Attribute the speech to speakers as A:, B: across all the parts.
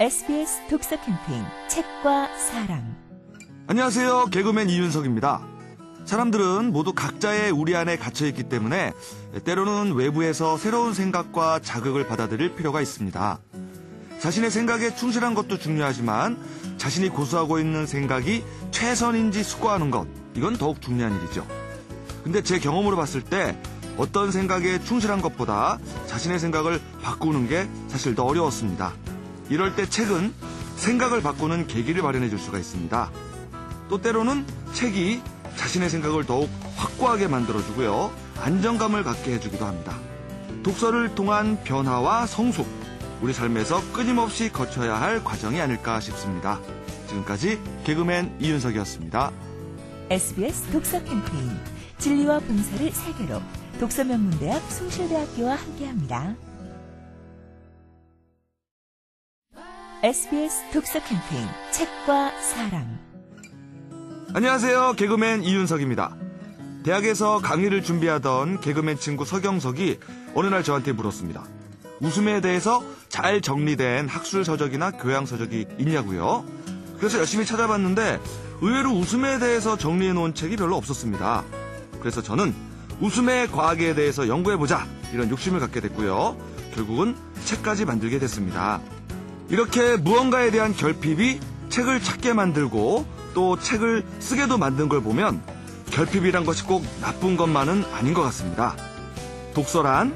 A: SBS 독서 캠페인 책과 사랑
B: 안녕하세요. 개그맨 이윤석입니다. 사람들은 모두 각자의 우리 안에 갇혀 있기 때문에 때로는 외부에서 새로운 생각과 자극을 받아들일 필요가 있습니다. 자신의 생각에 충실한 것도 중요하지만 자신이 고수하고 있는 생각이 최선인지 수고하는 것, 이건 더욱 중요한 일이죠. 근데 제 경험으로 봤을 때 어떤 생각에 충실한 것보다 자신의 생각을 바꾸는 게 사실 더 어려웠습니다. 이럴 때 책은 생각을 바꾸는 계기를 마련해 줄 수가 있습니다. 또 때로는 책이 자신의 생각을 더욱 확고하게 만들어주고요. 안정감을 갖게 해주기도 합니다. 독서를 통한 변화와 성숙, 우리 삶에서 끊임없이 거쳐야 할 과정이 아닐까 싶습니다. 지금까지 개그맨 이윤석이었습니다.
A: SBS 독서 캠페인 진리와 봉사를 세계로 독서명문대학 숭실대학교와 함께합니다. SBS 독서 캠페인 책과 사랑
B: 안녕하세요. 개그맨 이윤석입니다. 대학에서 강의를 준비하던 개그맨 친구 서경석이 어느 날 저한테 물었습니다. 웃음에 대해서 잘 정리된 학술 서적이나 교양 서적이 있냐고요. 그래서 열심히 찾아봤는데 의외로 웃음에 대해서 정리해 놓은 책이 별로 없었습니다. 그래서 저는 웃음의 과학에 대해서 연구해 보자 이런 욕심을 갖게 됐고요. 결국은 책까지 만들게 됐습니다. 이렇게 무언가에 대한 결핍이 책을 찾게 만들고 또 책을 쓰게도 만든 걸 보면 결핍이란 것이 꼭 나쁜 것만은 아닌 것 같습니다. 독서란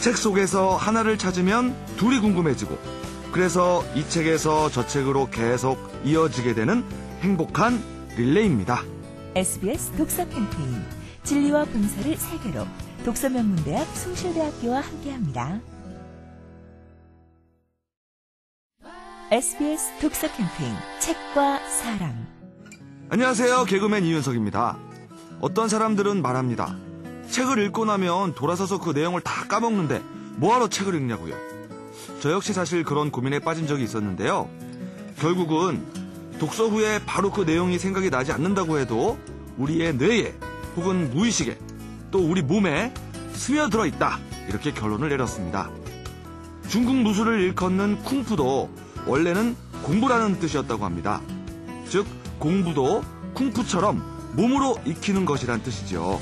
B: 책 속에서 하나를 찾으면 둘이 궁금해지고 그래서 이 책에서 저 책으로 계속 이어지게 되는 행복한 릴레이입니다.
A: SBS 독서 캠페인 진리와 봉사를 세계로 독서명문대학 숭실대학교와 함께합니다. SBS 독서 캠페인 책과 사랑
B: 안녕하세요. 개그맨 이윤석입니다. 어떤 사람들은 말합니다. 책을 읽고 나면 돌아서서 그 내용을 다 까먹는데 뭐하러 책을 읽냐고요. 저 역시 사실 그런 고민에 빠진 적이 있었는데요. 결국은 독서 후에 바로 그 내용이 생각이 나지 않는다고 해도 우리의 뇌에 혹은 무의식에 또 우리 몸에 스며들어 있다. 이렇게 결론을 내렸습니다. 중국 무술을 일컫는 쿵푸도 원래는 공부라는 뜻이었다고 합니다. 즉, 공부도 쿵푸처럼 몸으로 익히는 것이란 뜻이죠.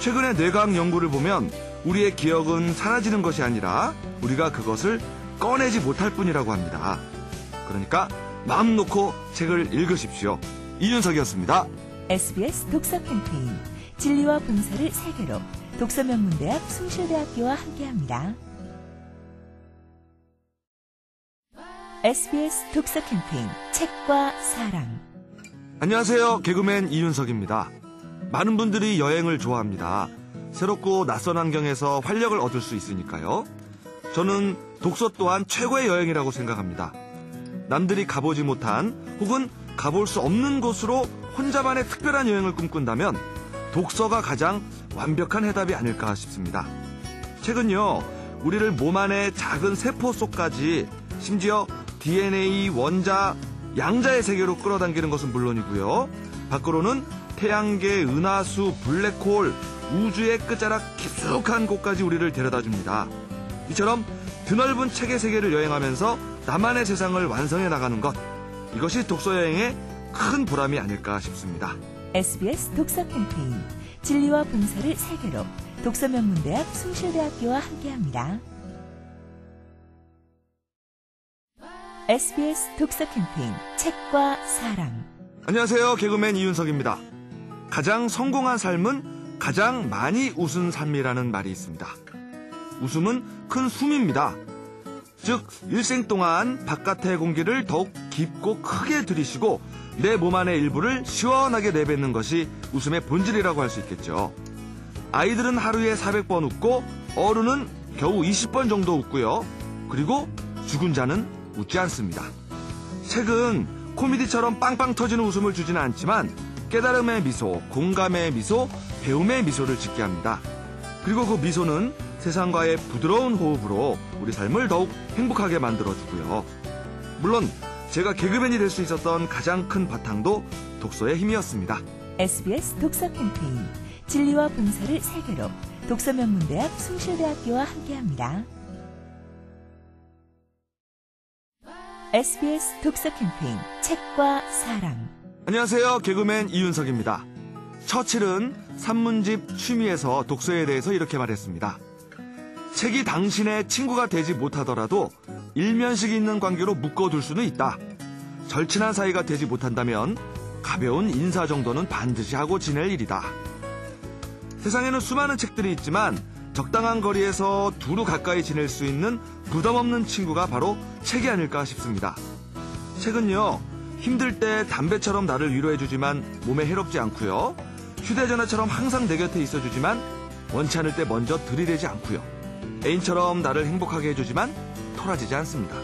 B: 최근의 뇌과학 연구를 보면 우리의 기억은 사라지는 것이 아니라 우리가 그것을 꺼내지 못할 뿐이라고 합니다. 그러니까 마음 놓고 책을 읽으십시오. 이윤석이었습니다.
A: SBS 독서 캠페인 진리와 봉사를 세계로 독서명문대학 숭실대학교와 함께합니다. SBS 독서 캠페인 책과 사랑
B: 안녕하세요. 개그맨 이윤석입니다. 많은 분들이 여행을 좋아합니다. 새롭고 낯선 환경에서 활력을 얻을 수 있으니까요. 저는 독서 또한 최고의 여행이라고 생각합니다. 남들이 가보지 못한 혹은 가볼 수 없는 곳으로 혼자만의 특별한 여행을 꿈꾼다면 독서가 가장 완벽한 해답이 아닐까 싶습니다. 책은요, 우리를 몸 안의 작은 세포 속까지 심지어 DNA, 원자, 양자의 세계로 끌어당기는 것은 물론이고요. 밖으로는 태양계, 은하수, 블랙홀, 우주의 끝자락 깊숙한 곳까지 우리를 데려다 줍니다. 이처럼 드넓은 책의 세계를 여행하면서 나만의 세상을 완성해 나가는 것. 이것이 독서 여행의 큰 보람이 아닐까 싶습니다.
A: SBS 독서 캠페인 진리와 봉사를 세계로 독서명문대학 숭실대학교와 함께합니다. SBS 독서 캠페인 책과 사랑
B: 안녕하세요. 개그맨 이윤석입니다. 가장 성공한 삶은 가장 많이 웃은 삶이라는 말이 있습니다. 웃음은 큰 숨입니다. 즉, 일생 동안 바깥의 공기를 더욱 깊고 크게 들이쉬고 내 몸 안의 일부를 시원하게 내뱉는 것이 웃음의 본질이라고 할 수 있겠죠. 아이들은 하루에 400번 웃고 어른은 겨우 20번 정도 웃고요. 그리고 죽은 자는 웃지 않습니다. 책은 코미디처럼 빵빵 터지는 웃음을 주지는 않지만 깨달음의 미소, 공감의 미소, 배움의 미소를 짓게 합니다. 그리고 그 미소는 세상과의 부드러운 호흡으로 우리 삶을 더욱 행복하게 만들어주고요. 물론 제가 개그맨이 될 수 있었던 가장 큰 바탕도 독서의 힘이었습니다.
A: SBS 독서 캠페인 진리와 봉사를 세계로 독서명문대학 숭실대학교와 함께합니다. SBS 독서 캠페인 책과 사랑
B: 안녕하세요. 개그맨 이윤석입니다. 처칠은 산문집 취미에서 독서에 대해서 이렇게 말했습니다. 책이 당신의 친구가 되지 못하더라도 일면식 있는 관계로 묶어둘 수는 있다. 절친한 사이가 되지 못한다면 가벼운 인사 정도는 반드시 하고 지낼 일이다. 세상에는 수많은 책들이 있지만 적당한 거리에서 두루 가까이 지낼 수 있는 부담 없는 친구가 바로 책이 아닐까 싶습니다. 책은요, 힘들 때 담배처럼 나를 위로해주지만 몸에 해롭지 않고요. 휴대전화처럼 항상 내 곁에 있어주지만 원치 않을 때 먼저 들이대지 않고요. 애인처럼 나를 행복하게 해주지만 토라지지 않습니다.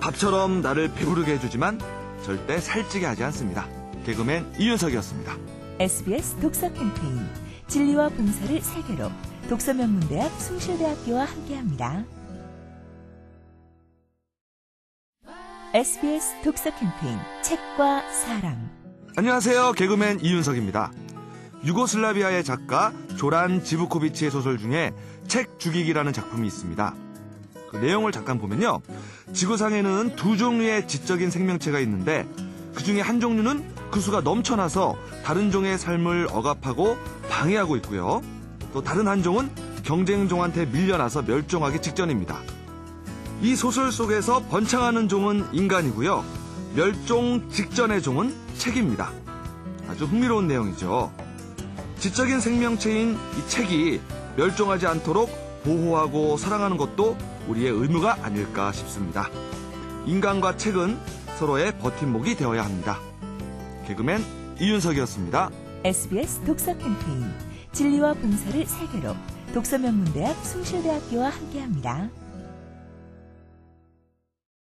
B: 밥처럼 나를 배부르게 해주지만 절대 살찌게 하지 않습니다. 개그맨 이윤석이었습니다.
A: SBS 독서 캠페인 진리와 봉사를 세계로 독서명문대학 숭실대학교와 함께합니다. SBS 독서 캠페인 책과 사랑
B: 안녕하세요. 개그맨 이윤석입니다. 유고슬라비아의 작가 조란 지부코비치의 소설 중에 책 죽이기라는 작품이 있습니다. 그 내용을 잠깐 보면요. 지구상에는 두 종류의 지적인 생명체가 있는데 그 중에 한 종류는 그 수가 넘쳐나서 다른 종의 삶을 억압하고 방해하고 있고요. 또 다른 한 종은 경쟁종한테 밀려나서 멸종하기 직전입니다. 이 소설 속에서 번창하는 종은 인간이고요. 멸종 직전의 종은 책입니다. 아주 흥미로운 내용이죠. 지적인 생명체인 이 책이 멸종하지 않도록 보호하고 사랑하는 것도 우리의 의무가 아닐까 싶습니다. 인간과 책은 서로의 버팀목이 되어야 합니다. 개그맨 이윤석이었습니다.
A: SBS 독서 캠페인 진리와 봉사를 세계로 독서명문대학 숭실대학교와 함께합니다.